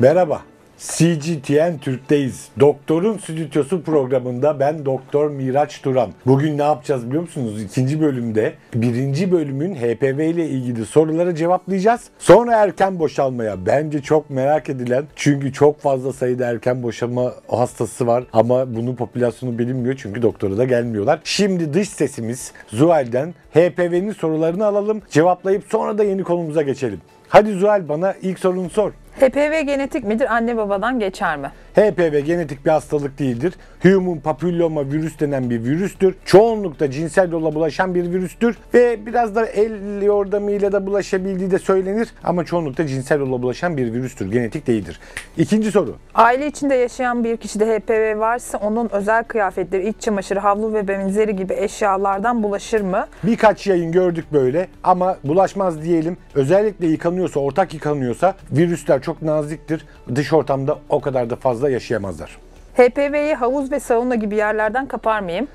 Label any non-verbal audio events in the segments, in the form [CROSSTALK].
Merhaba. CGTN Türk'teyiz. Doktorun Stüdyosu programında ben Doktor Miraç Turan. Bugün ne yapacağız biliyor musunuz? İkinci bölümde birinci bölümün HPV ile ilgili soruları cevaplayacağız. Sonra erken boşalmaya bence çok merak edilen çünkü çok fazla sayıda erken boşalma hastası var ama bunun popülasyonu bilinmiyor çünkü doktora da gelmiyorlar. Şimdi dış sesimiz Zuhal'den HPV'nin sorularını alalım cevaplayıp sonra da yeni konumuza geçelim. Hadi Zuhal bana ilk sorunu sor. HPV genetik midir? Anne babadan geçer mi? HPV genetik bir hastalık değildir. Human papilloma virüs denen bir virüstür. Çoğunlukla cinsel yolla bulaşan bir virüstür ve biraz da el yordamıyla da bulaşabildiği de söylenir ama çoğunlukla cinsel yolla bulaşan bir virüstür. Genetik değildir. İkinci soru. Aile içinde yaşayan bir kişide HPV varsa onun özel kıyafetleri, iç çamaşırı, havlu ve benzeri gibi eşyalardan bulaşır mı? Birkaç yayın gördük böyle ama bulaşmaz diyelim. Özellikle yıkanıyorsa, ortak yıkanıyorsa virüsler çok naziktir. Dış ortamda o kadar da fazla yaşayamazlar. HPV'yi havuz ve sauna gibi yerlerden kapar mıyım?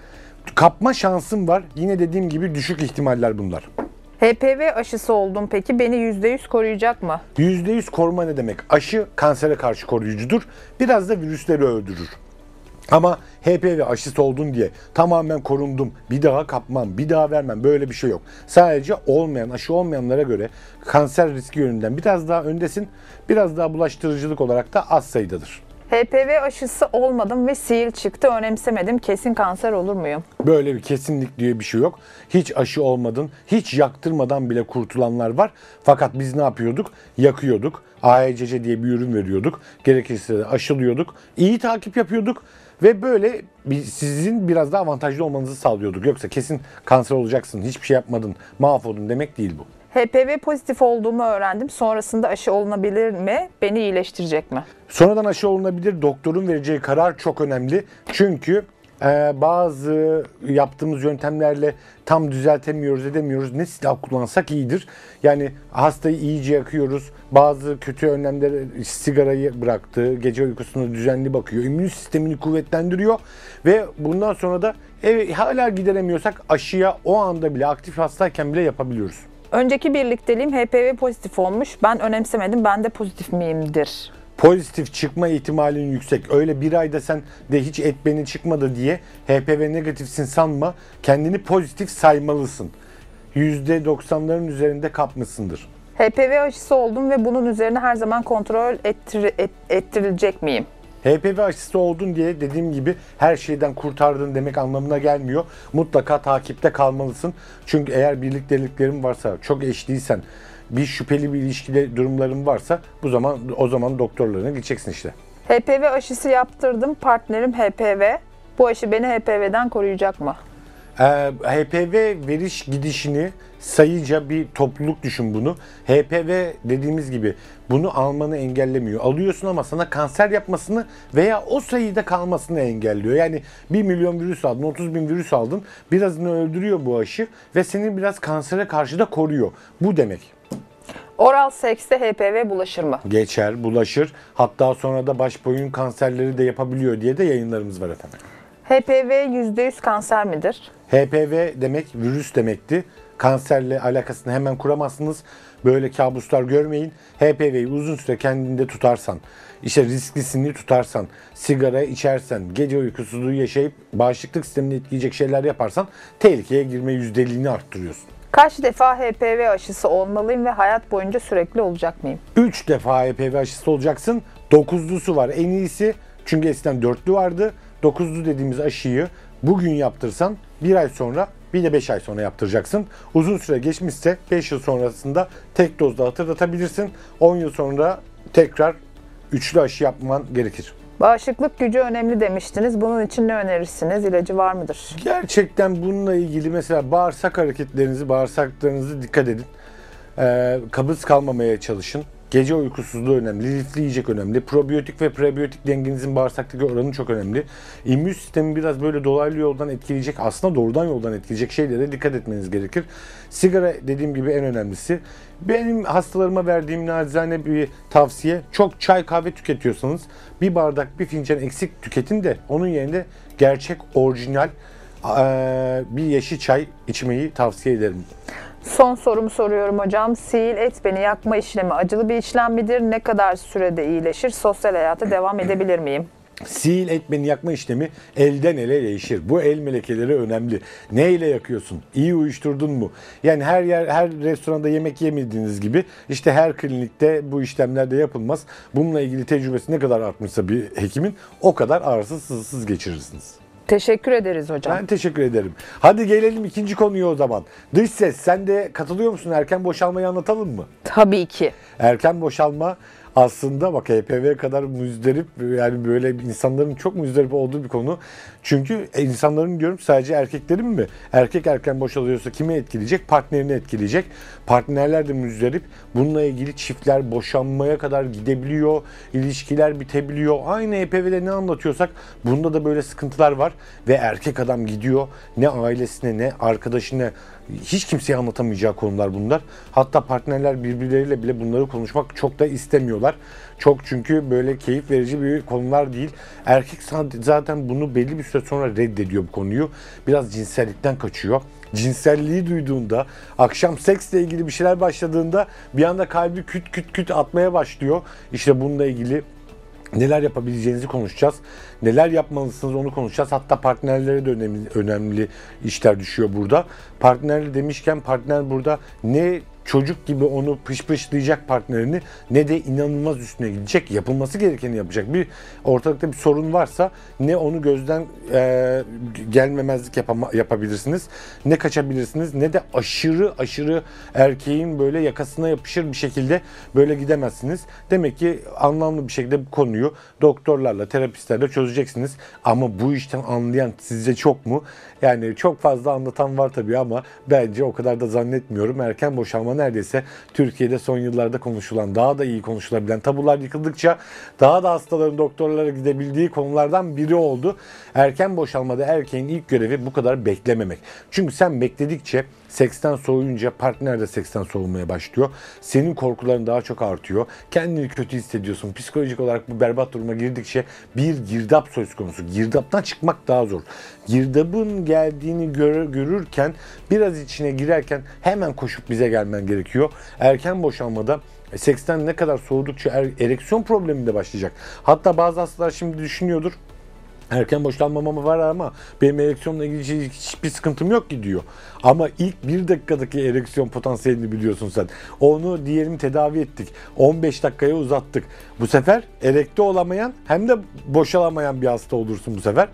Kapma şansım var. Yine dediğim gibi düşük ihtimaller bunlar. HPV aşısı oldum peki beni %100 koruyacak mı? %100 koruma ne demek? Aşı kansere karşı koruyucudur. Biraz da virüsleri öldürür. Ama HPV aşısı oldun diye tamamen korundum, bir daha kapmam, bir daha vermem böyle bir şey yok. Sadece olmayan, aşı olmayanlara göre kanser riski yönünden biraz daha öndesin, biraz daha bulaştırıcılık olarak da az sayıdadır. HPV aşısı olmadım ve sil çıktı önemsemedim kesin kanser olur muyum? Böyle bir kesinlik diye bir şey yok. Hiç aşı olmadın, hiç yaktırmadan bile kurtulanlar var. Fakat biz ne yapıyorduk? Yakıyorduk. AECC diye bir ürün veriyorduk. Gerekirse de aşılıyorduk. İyi takip yapıyorduk. Ve böyle sizin biraz daha avantajlı olmanızı sağlıyorduk. Yoksa kesin kanser olacaksın, hiçbir şey yapmadın, mahvoldun demek değil bu. HPV pozitif olduğumu öğrendim. Sonrasında aşı olunabilir mi? Beni iyileştirecek mi? Sonradan aşı olunabilir. Doktorun vereceği karar çok önemli. Çünkü e, bazı yaptığımız yöntemlerle tam düzeltemiyoruz, edemiyoruz. Ne silah kullansak iyidir. Yani hastayı iyice yakıyoruz. Bazı kötü önlemler sigarayı bıraktı. Gece uykusuna düzenli bakıyor. İmmün sistemini kuvvetlendiriyor. Ve bundan sonra da ev, hala gideremiyorsak aşıya o anda bile aktif hastayken bile yapabiliyoruz. Önceki birlikteliğim HPV pozitif olmuş. Ben önemsemedim. Ben de pozitif miyimdir? Pozitif çıkma ihtimalin yüksek. Öyle bir ayda sen de hiç et beni çıkmadı diye HPV negatifsin sanma. Kendini pozitif saymalısın. %90'ların üzerinde kapmışsındır. HPV aşısı oldum ve bunun üzerine her zaman kontrol ettir, et, ettirilecek miyim? HPV aşısı oldun diye dediğim gibi her şeyden kurtardın demek anlamına gelmiyor. Mutlaka takipte kalmalısın. Çünkü eğer birlikteliklerin varsa, çok eşliysen, bir şüpheli bir ilişkide durumların varsa bu zaman o zaman doktorlarına gideceksin işte. HPV aşısı yaptırdım. Partnerim HPV. Bu aşı beni HPV'den koruyacak mı? Ee, HPV veriş gidişini sayıca bir topluluk düşün bunu. HPV dediğimiz gibi bunu almanı engellemiyor. Alıyorsun ama sana kanser yapmasını veya o sayıda kalmasını engelliyor. Yani 1 milyon virüs aldın, 30 bin virüs aldın. Birazını öldürüyor bu aşı ve seni biraz kansere karşı da koruyor. Bu demek. Oral sekste HPV bulaşır mı? Geçer, bulaşır. Hatta sonra da baş boyun kanserleri de yapabiliyor diye de yayınlarımız var efendim. HPV %100 kanser midir? HPV demek virüs demekti. Kanserle alakasını hemen kuramazsınız. Böyle kabuslar görmeyin. HPV'yi uzun süre kendinde tutarsan, işte risklisini tutarsan, sigara içersen, gece uykusuzluğu yaşayıp bağışıklık sistemini etkileyecek şeyler yaparsan tehlikeye girme yüzdeliğini arttırıyorsun. Kaç defa HPV aşısı olmalıyım ve hayat boyunca sürekli olacak mıyım? 3 defa HPV aşısı olacaksın. Dokuzlusu var en iyisi. Çünkü eskiden dörtlü vardı. Dokuzlu dediğimiz aşıyı bugün yaptırsan bir ay sonra bir de 5 ay sonra yaptıracaksın. Uzun süre geçmişse 5 yıl sonrasında tek dozda hatırlatabilirsin. 10 yıl sonra tekrar üçlü aşı yapman gerekir. Bağışıklık gücü önemli demiştiniz. Bunun için ne önerirsiniz? İlacı var mıdır? Gerçekten bununla ilgili mesela bağırsak hareketlerinizi, bağırsaklarınızı dikkat edin. Ee, kabız kalmamaya çalışın. Gece uykusuzluğu önemli, lifli yiyecek önemli. Probiyotik ve prebiyotik dengenizin bağırsaktaki oranı çok önemli. İmmün sistemi biraz böyle dolaylı yoldan etkileyecek, aslında doğrudan yoldan etkileyecek şeylere dikkat etmeniz gerekir. Sigara dediğim gibi en önemlisi. Benim hastalarıma verdiğim nacizane bir tavsiye, çok çay kahve tüketiyorsanız bir bardak bir fincan eksik tüketin de onun yerine gerçek, orijinal bir yeşil çay içmeyi tavsiye ederim. Son sorumu soruyorum hocam. Sihir et beni yakma işlemi acılı bir işlem midir? Ne kadar sürede iyileşir? Sosyal hayata devam edebilir miyim? Sil etmeni yakma işlemi elden ele değişir. Bu el melekeleri önemli. Ne ile yakıyorsun? İyi uyuşturdun mu? Yani her yer, her restoranda yemek yemediğiniz gibi işte her klinikte bu işlemler de yapılmaz. Bununla ilgili tecrübesi ne kadar artmışsa bir hekimin o kadar ağrısız sızsız geçirirsiniz. Teşekkür ederiz hocam. Ben teşekkür ederim. Hadi gelelim ikinci konuya o zaman. Dış ses sen de katılıyor musun? Erken boşalmayı anlatalım mı? Tabii ki. Erken boşalma aslında bak HPV kadar müzdarip yani böyle insanların çok müzdarip olduğu bir konu. Çünkü insanların diyorum sadece erkeklerin mi? Erkek erken boşalıyorsa kimi etkileyecek? Partnerini etkileyecek. Partnerler de müzdarip. Bununla ilgili çiftler boşanmaya kadar gidebiliyor. ilişkiler bitebiliyor. Aynı HPV'de ne anlatıyorsak bunda da böyle sıkıntılar var. Ve erkek adam gidiyor ne ailesine ne arkadaşına hiç kimseye anlatamayacağı konular bunlar. Hatta partnerler birbirleriyle bile bunları konuşmak çok da istemiyorlar. Çok çünkü böyle keyif verici bir konular değil. Erkek zaten bunu belli bir süre sonra reddediyor bu konuyu. Biraz cinsellikten kaçıyor. Cinselliği duyduğunda, akşam seksle ilgili bir şeyler başladığında bir anda kalbi küt küt küt atmaya başlıyor. İşte bununla ilgili neler yapabileceğinizi konuşacağız. Neler yapmalısınız onu konuşacağız. Hatta partnerlere de önemli, önemli işler düşüyor burada. Partnerli demişken partner burada ne çocuk gibi onu pışpışlayacak partnerini ne de inanılmaz üstüne gidecek. Yapılması gerekeni yapacak. Bir ortalıkta bir sorun varsa ne onu gözden e, gelmemezlik yapama, yapabilirsiniz. Ne kaçabilirsiniz ne de aşırı aşırı erkeğin böyle yakasına yapışır bir şekilde böyle gidemezsiniz. Demek ki anlamlı bir şekilde bu konuyu doktorlarla, terapistlerle çözeceksiniz. Ama bu işten anlayan sizce çok mu? Yani çok fazla anlatan var tabii ama bence o kadar da zannetmiyorum. Erken boşalma neredeyse Türkiye'de son yıllarda konuşulan, daha da iyi konuşulabilen, tabular yıkıldıkça daha da hastaların doktorlara gidebildiği konulardan biri oldu. Erken boşalmada erkeğin ilk görevi bu kadar beklememek. Çünkü sen bekledikçe seksten soğuyunca partner de seksten soğumaya başlıyor. Senin korkuların daha çok artıyor. Kendini kötü hissediyorsun. Psikolojik olarak bu berbat duruma girdikçe bir girdap söz konusu. Girdaptan çıkmak daha zor. Girdabın geldiğini gör, görürken biraz içine girerken hemen koşup bize gelmen gerekiyor. Erken boşanmada seksten ne kadar soğudukça er, ereksiyon problemi de başlayacak. Hatta bazı hastalar şimdi düşünüyordur Erken boşlanmama var ama benim ereksiyonla ilgili hiçbir sıkıntım yok ki diyor. Ama ilk bir dakikadaki ereksiyon potansiyelini biliyorsun sen. Onu diyelim tedavi ettik. 15 dakikaya uzattık. Bu sefer erekte olamayan hem de boşalamayan bir hasta olursun bu sefer.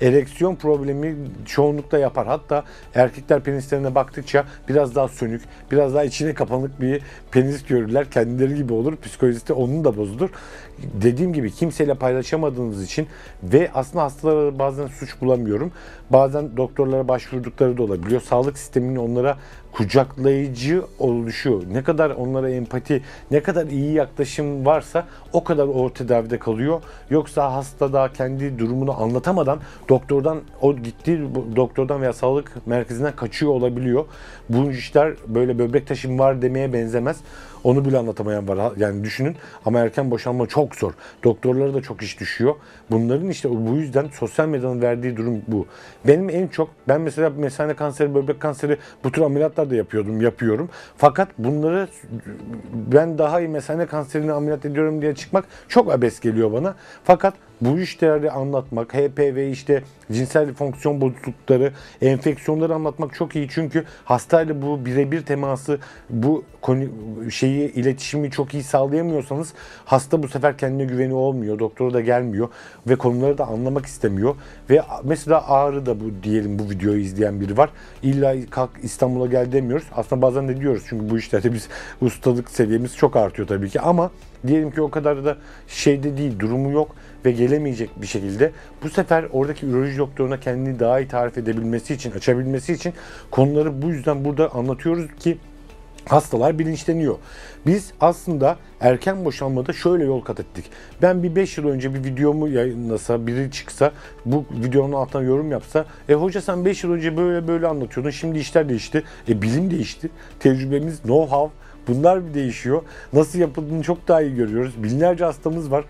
Ereksiyon problemi çoğunlukla yapar. Hatta erkekler penislerine baktıkça biraz daha sönük, biraz daha içine kapanık bir penis görürler. Kendileri gibi olur. Psikolojisi onun da bozulur. Dediğim gibi kimseyle paylaşamadığınız için ve aslında hastalara bazen suç bulamıyorum. Bazen doktorlara başvurdukları da olabiliyor. Sağlık sisteminin onlara kucaklayıcı oluşu, ne kadar onlara empati, ne kadar iyi yaklaşım varsa o kadar o tedavide kalıyor. Yoksa hasta da kendi durumunu anlatamadan doktordan o gittiği doktordan veya sağlık merkezinden kaçıyor olabiliyor. Bu işler böyle böbrek taşım var demeye benzemez. Onu bile anlatamayan var. Yani düşünün ama erken boşanma çok zor. Doktorlara da çok iş düşüyor. Bunların işte bu yüzden sosyal medyanın verdiği durum bu. Benim en çok ben mesela mesane kanseri, böbrek kanseri bu tür ameliyatlar da yapıyordum, yapıyorum. Fakat bunları ben daha iyi mesane kanserini ameliyat ediyorum diye çıkmak çok abes geliyor bana. Fakat bu işleri anlatmak, HPV işte cinsel fonksiyon bozuklukları, enfeksiyonları anlatmak çok iyi. Çünkü hastayla bu birebir teması, bu konu, şeyi iletişimi çok iyi sağlayamıyorsanız hasta bu sefer kendine güveni olmuyor. Doktora da gelmiyor ve konuları da anlamak istemiyor. Ve mesela ağrı da bu diyelim bu videoyu izleyen biri var. İlla kalk İstanbul'a gel demiyoruz. Aslında bazen de diyoruz çünkü bu işlerde biz ustalık seviyemiz çok artıyor tabii ki ama diyelim ki o kadar da şeyde değil, durumu yok ve gelemeyecek bir şekilde bu sefer oradaki üroloji doktoruna kendini daha iyi tarif edebilmesi için, açabilmesi için konuları bu yüzden burada anlatıyoruz ki hastalar bilinçleniyor. Biz aslında erken boşanmada şöyle yol kat ettik. Ben bir 5 yıl önce bir videomu yayınlasa, biri çıksa, bu videonun altına yorum yapsa, e hoca sen 5 yıl önce böyle böyle anlatıyordun, şimdi işler değişti. E bilim değişti, tecrübemiz, know-how bunlar bir değişiyor. Nasıl yapıldığını çok daha iyi görüyoruz. Binlerce hastamız var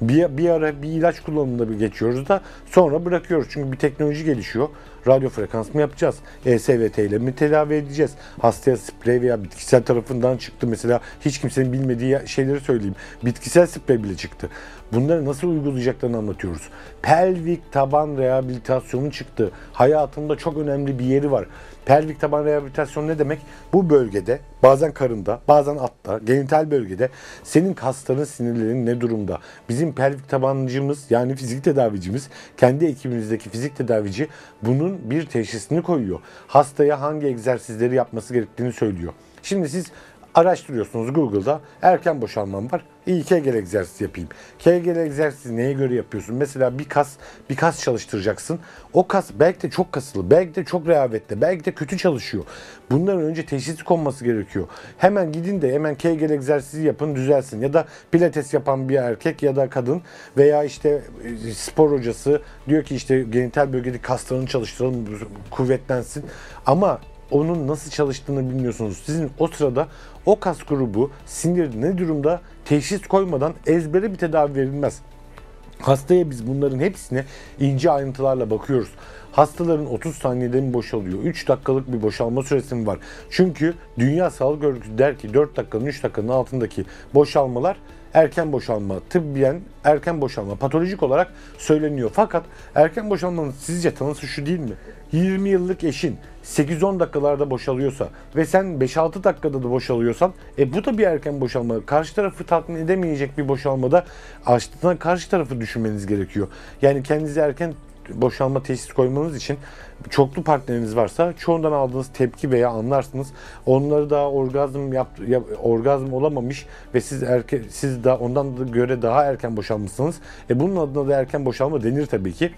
bir, bir ara bir ilaç kullanımında bir geçiyoruz da sonra bırakıyoruz. Çünkü bir teknoloji gelişiyor. Radyo frekans mı yapacağız? ESVT ile mi tedavi edeceğiz? Hastaya sprey veya bitkisel tarafından çıktı. Mesela hiç kimsenin bilmediği şeyleri söyleyeyim. Bitkisel sprey bile çıktı. Bunları nasıl uygulayacaklarını anlatıyoruz. Pelvik taban rehabilitasyonu çıktı. Hayatında çok önemli bir yeri var. Pelvik taban rehabilitasyon ne demek? Bu bölgede bazen karında bazen altta genital bölgede senin kasların sinirlerin ne durumda? Bizim pelvik tabancımız yani fizik tedavicimiz kendi ekibimizdeki fizik tedavici bunun bir teşhisini koyuyor. Hastaya hangi egzersizleri yapması gerektiğini söylüyor. Şimdi siz araştırıyorsunuz Google'da erken boşalmam var. İyi Kegel egzersizi yapayım. Kegel egzersizi neye göre yapıyorsun? Mesela bir kas, bir kas çalıştıracaksın. O kas belki de çok kasılı, belki de çok rehavetli, belki de kötü çalışıyor. Bunların önce teşhisi konması gerekiyor. Hemen gidin de hemen Kegel egzersizi yapın düzelsin. Ya da pilates yapan bir erkek ya da kadın veya işte e, spor hocası diyor ki işte genital bölgedeki kaslarını çalıştıralım, kuvvetlensin. Ama onun nasıl çalıştığını bilmiyorsunuz. Sizin o sırada o kas grubu sinir ne durumda teşhis koymadan ezbere bir tedavi verilmez. Hastaya biz bunların hepsine ince ayrıntılarla bakıyoruz. Hastaların 30 saniyede mi boşalıyor? 3 dakikalık bir boşalma süresi mi var? Çünkü Dünya Sağlık Örgütü der ki 4 dakikanın 3 dakikanın altındaki boşalmalar erken boşalma, tıbbiyen erken boşalma, patolojik olarak söyleniyor. Fakat erken boşalmanın sizce tanısı şu değil mi? 20 yıllık eşin 8-10 dakikalarda boşalıyorsa ve sen 5-6 dakikada da boşalıyorsan e bu da bir erken boşalma. Karşı tarafı tatmin edemeyecek bir boşalmada açtığından karşı tarafı düşünmeniz gerekiyor. Yani kendinize erken boşalma teşhis koymanız için çoklu partneriniz varsa çoğundan aldığınız tepki veya anlarsınız. Onları daha orgazm yap, yap orgazm olamamış ve siz erke, siz de ondan da göre daha erken boşalmışsınız. E bunun adına da erken boşalma denir tabii ki.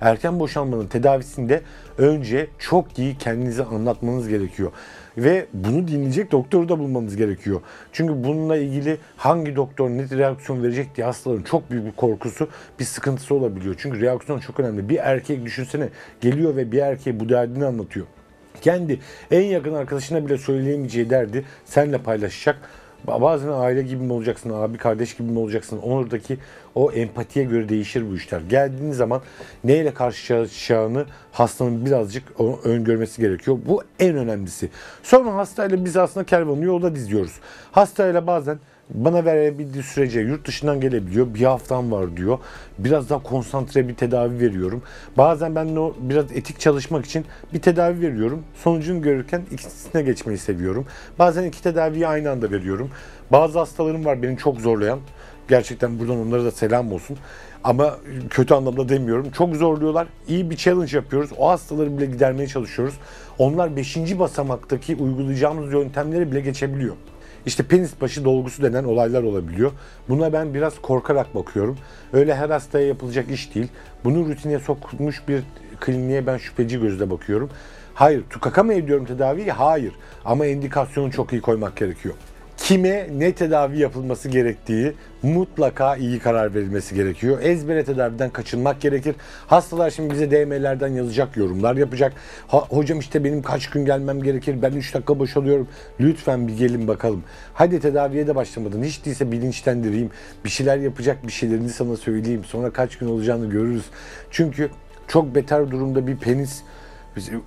Erken boşalmanın tedavisinde önce çok iyi kendinize anlatmanız gerekiyor. Ve bunu dinleyecek doktoru da bulmanız gerekiyor. Çünkü bununla ilgili hangi doktor ne reaksiyon verecek diye hastaların çok büyük bir korkusu, bir sıkıntısı olabiliyor. Çünkü reaksiyon çok önemli. Bir erkek düşünsene geliyor ve bir erkeğe bu derdini anlatıyor. Kendi en yakın arkadaşına bile söyleyemeyeceği derdi senle paylaşacak Bazen aile gibi mi olacaksın, abi kardeş gibi mi olacaksın? Oradaki o empatiye göre değişir bu işler. Geldiğiniz zaman neyle karşılaşacağını hastanın birazcık öngörmesi gerekiyor. Bu en önemlisi. Sonra hastayla biz aslında kervanı yolda diziyoruz. Hastayla bazen bana verebildiği sürece yurt dışından gelebiliyor. Bir haftam var diyor. Biraz daha konsantre bir tedavi veriyorum. Bazen ben o biraz etik çalışmak için bir tedavi veriyorum. Sonucunu görürken ikisine geçmeyi seviyorum. Bazen iki tedaviyi aynı anda veriyorum. Bazı hastalarım var beni çok zorlayan. Gerçekten buradan onlara da selam olsun. Ama kötü anlamda demiyorum. Çok zorluyorlar. İyi bir challenge yapıyoruz. O hastaları bile gidermeye çalışıyoruz. Onlar 5. basamaktaki uygulayacağımız yöntemleri bile geçebiliyor. İşte penis başı dolgusu denen olaylar olabiliyor. Buna ben biraz korkarak bakıyorum. Öyle her hastaya yapılacak iş değil. Bunu rutine sokmuş bir kliniğe ben şüpheci gözle bakıyorum. Hayır, tukaka mı ediyorum tedaviyi? Hayır. Ama indikasyonu çok iyi koymak gerekiyor kime ne tedavi yapılması gerektiği mutlaka iyi karar verilmesi gerekiyor. Ezbere tedaviden kaçınmak gerekir. Hastalar şimdi bize DM'lerden yazacak, yorumlar yapacak. Ha, hocam işte benim kaç gün gelmem gerekir, ben 3 dakika boşalıyorum. Lütfen bir gelin bakalım. Hadi tedaviye de başlamadın. Hiç değilse bilinçlendireyim. Bir şeyler yapacak bir şeylerini sana söyleyeyim. Sonra kaç gün olacağını görürüz. Çünkü çok beter durumda bir penis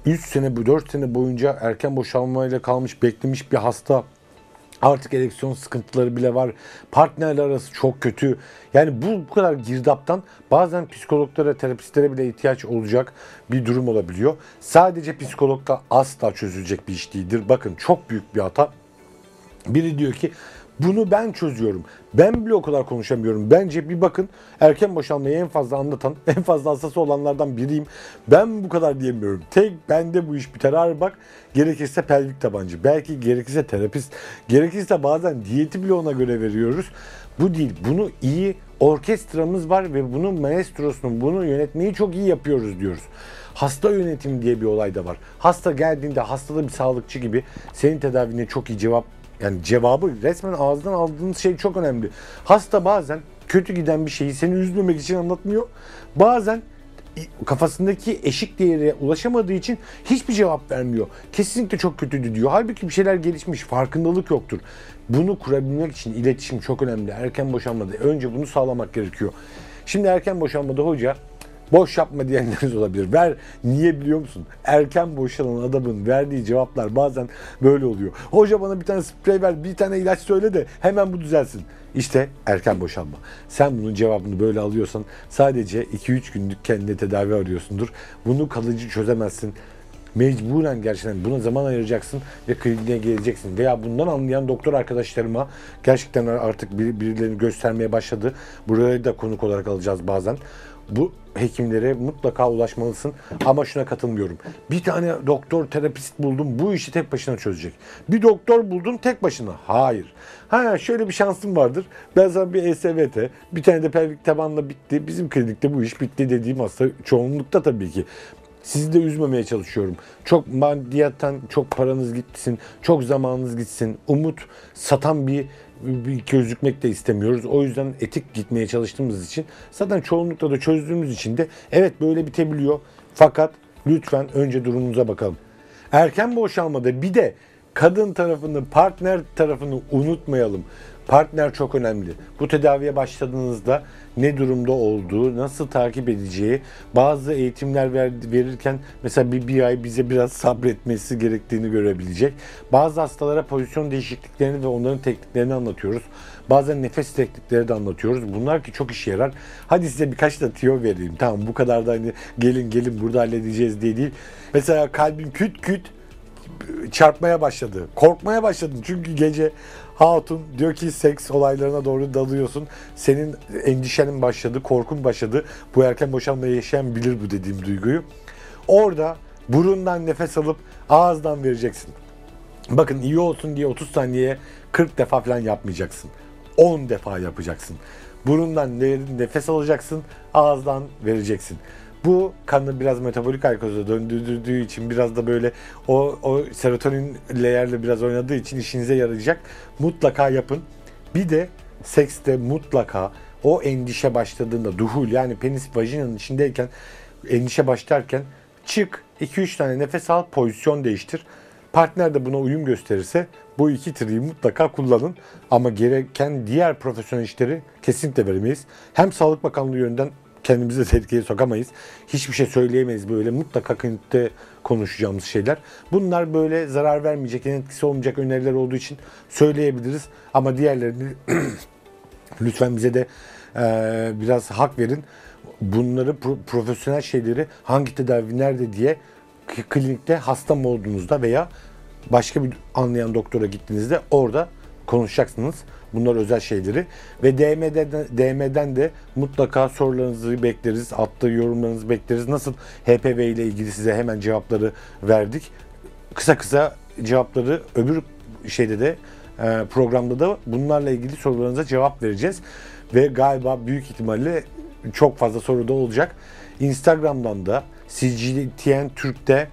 3 sene, 4 sene boyunca erken boşalmayla kalmış, beklemiş bir hasta Artık ereksiyon sıkıntıları bile var. Partnerler arası çok kötü. Yani bu, bu kadar girdaptan bazen psikologlara, terapistlere bile ihtiyaç olacak bir durum olabiliyor. Sadece psikologla asla çözülecek bir iş değildir. Bakın çok büyük bir hata. Biri diyor ki bunu ben çözüyorum. Ben bile o kadar konuşamıyorum. Bence bir bakın erken boşanmayı en fazla anlatan, [LAUGHS] en fazla hastası olanlardan biriyim. Ben bu kadar diyemiyorum. Tek bende bu iş biter. Abi bak gerekirse pelvik tabancı, belki gerekirse terapist, gerekirse bazen diyeti bile ona göre veriyoruz. Bu değil. Bunu iyi orkestramız var ve bunun maestrosunu, bunu yönetmeyi çok iyi yapıyoruz diyoruz. Hasta yönetimi diye bir olay da var. Hasta geldiğinde hastada bir sağlıkçı gibi senin tedavine çok iyi cevap yani cevabı resmen ağızdan aldığınız şey çok önemli. Hasta bazen kötü giden bir şeyi seni üzmemek için anlatmıyor. Bazen kafasındaki eşik değere ulaşamadığı için hiçbir cevap vermiyor. Kesinlikle çok kötüydü diyor. Halbuki bir şeyler gelişmiş, farkındalık yoktur. Bunu kurabilmek için iletişim çok önemli. Erken boşanmada önce bunu sağlamak gerekiyor. Şimdi erken boşanmada hoca Boş yapma diyenleriniz olabilir. Ver niye biliyor musun? Erken boşalan adamın verdiği cevaplar bazen böyle oluyor. Hoca bana bir tane sprey ver, bir tane ilaç söyle de hemen bu düzelsin. İşte erken boşalma. Sen bunun cevabını böyle alıyorsan sadece 2-3 günlük kendine tedavi arıyorsundur. Bunu kalıcı çözemezsin. Mecburen gerçekten buna zaman ayıracaksın ve kliniğe geleceksin. Veya bundan anlayan doktor arkadaşlarıma gerçekten artık bir- birilerini göstermeye başladı. Buraya da konuk olarak alacağız bazen. Bu hekimlere mutlaka ulaşmalısın ama şuna katılmıyorum. Bir tane doktor terapist buldum bu işi tek başına çözecek. Bir doktor buldun tek başına. Hayır. Ha şöyle bir şansım vardır. Ben sana bir ESVT, bir tane de pelvik tabanla bitti. Bizim klinikte bu iş bitti dediğim hasta çoğunlukta tabii ki. Sizi de üzmemeye çalışıyorum. Çok maddiyattan çok paranız gitsin, çok zamanınız gitsin. Umut satan bir gözükmek de istemiyoruz. O yüzden etik gitmeye çalıştığımız için zaten çoğunlukla da çözdüğümüz için de evet böyle bitebiliyor. Fakat lütfen önce durumunuza bakalım. Erken boşalmada bir de kadın tarafını, partner tarafını unutmayalım. Partner çok önemli. Bu tedaviye başladığınızda ne durumda olduğu, nasıl takip edeceği, bazı eğitimler ver- verirken mesela bir, bir ay bize biraz sabretmesi gerektiğini görebilecek. Bazı hastalara pozisyon değişikliklerini ve onların tekniklerini anlatıyoruz. Bazen nefes teknikleri de anlatıyoruz. Bunlar ki çok işe yarar. Hadi size birkaç da tiyo vereyim. Tamam bu kadar da hani gelin gelin burada halledeceğiz diye değil. Mesela kalbin küt küt çarpmaya başladı. Korkmaya başladın çünkü gece hatun diyor ki seks olaylarına doğru dalıyorsun. Senin endişenin başladı, korkun başladı. Bu erken boşanmayı yaşayan bilir bu dediğim duyguyu. Orada burundan nefes alıp ağızdan vereceksin. Bakın iyi olsun diye 30 saniyeye 40 defa falan yapmayacaksın. 10 defa yapacaksın. Burundan ne- nefes alacaksın, ağızdan vereceksin. Bu kanı biraz metabolik alkoza döndürdüğü için biraz da böyle o, o serotonin layer'le biraz oynadığı için işinize yarayacak. Mutlaka yapın. Bir de sekste mutlaka o endişe başladığında duhul yani penis vajinanın içindeyken endişe başlarken çık 2-3 tane nefes al pozisyon değiştir. Partner de buna uyum gösterirse bu iki triyi mutlaka kullanın. Ama gereken diğer profesyonel işleri kesinlikle veremeyiz. Hem Sağlık Bakanlığı yönden kendimizi tehlikeye sokamayız. Hiçbir şey söyleyemeyiz böyle mutlaka klinikte konuşacağımız şeyler. Bunlar böyle zarar vermeyecek, yan etkisi olmayacak öneriler olduğu için söyleyebiliriz. Ama diğerlerini [CLEARS THROAT] lütfen bize de eee, biraz hak verin. Bunları pro- profesyonel şeyleri hangi tedavi nerede diye klinikte hasta mı olduğunuzda veya başka bir anlayan doktora gittiğinizde orada konuşacaksınız. Bunlar özel şeyleri ve DM'den, DM'den de mutlaka sorularınızı bekleriz. Altta yorumlarınızı bekleriz. Nasıl HPV ile ilgili size hemen cevapları verdik. Kısa kısa cevapları öbür şeyde de e, programda da bunlarla ilgili sorularınıza cevap vereceğiz. Ve galiba büyük ihtimalle çok fazla soru da olacak. Instagram'dan da CGTN Türk'te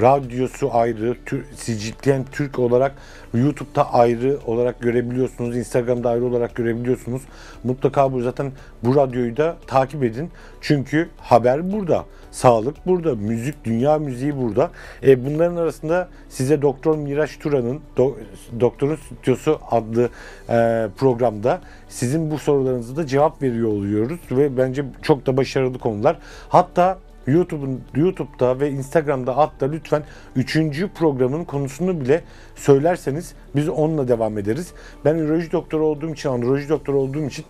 radyosu ayrı, Tür- CGTN Türk olarak YouTube'da ayrı olarak görebiliyorsunuz. Instagram'da ayrı olarak görebiliyorsunuz. Mutlaka bu zaten bu radyoyu da takip edin. Çünkü haber burada. Sağlık burada. Müzik, dünya müziği burada. E, bunların arasında size Doktor Miraç Turan'ın Do- Doktorun Stüdyosu adlı e, programda sizin bu sorularınızı da cevap veriyor oluyoruz ve bence çok da başarılı konular. Hatta YouTube'un YouTube'da ve Instagram'da hatta lütfen 3. programın konusunu bile söylerseniz biz onunla devam ederiz. Ben üroloji doktoru olduğum için, androloji doktoru olduğum için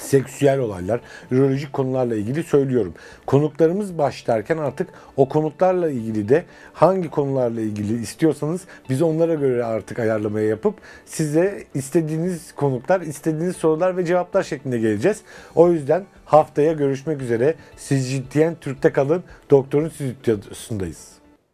seksüel olaylar, ürolojik konularla ilgili söylüyorum. Konuklarımız başlarken artık o konuklarla ilgili de hangi konularla ilgili istiyorsanız biz onlara göre artık ayarlamaya yapıp size istediğiniz konuklar, istediğiniz sorular ve cevaplar şeklinde geleceğiz. O yüzden haftaya görüşmek üzere. Siz ciddiyen Türk'te kalın. Doktorun stüdyosundayız.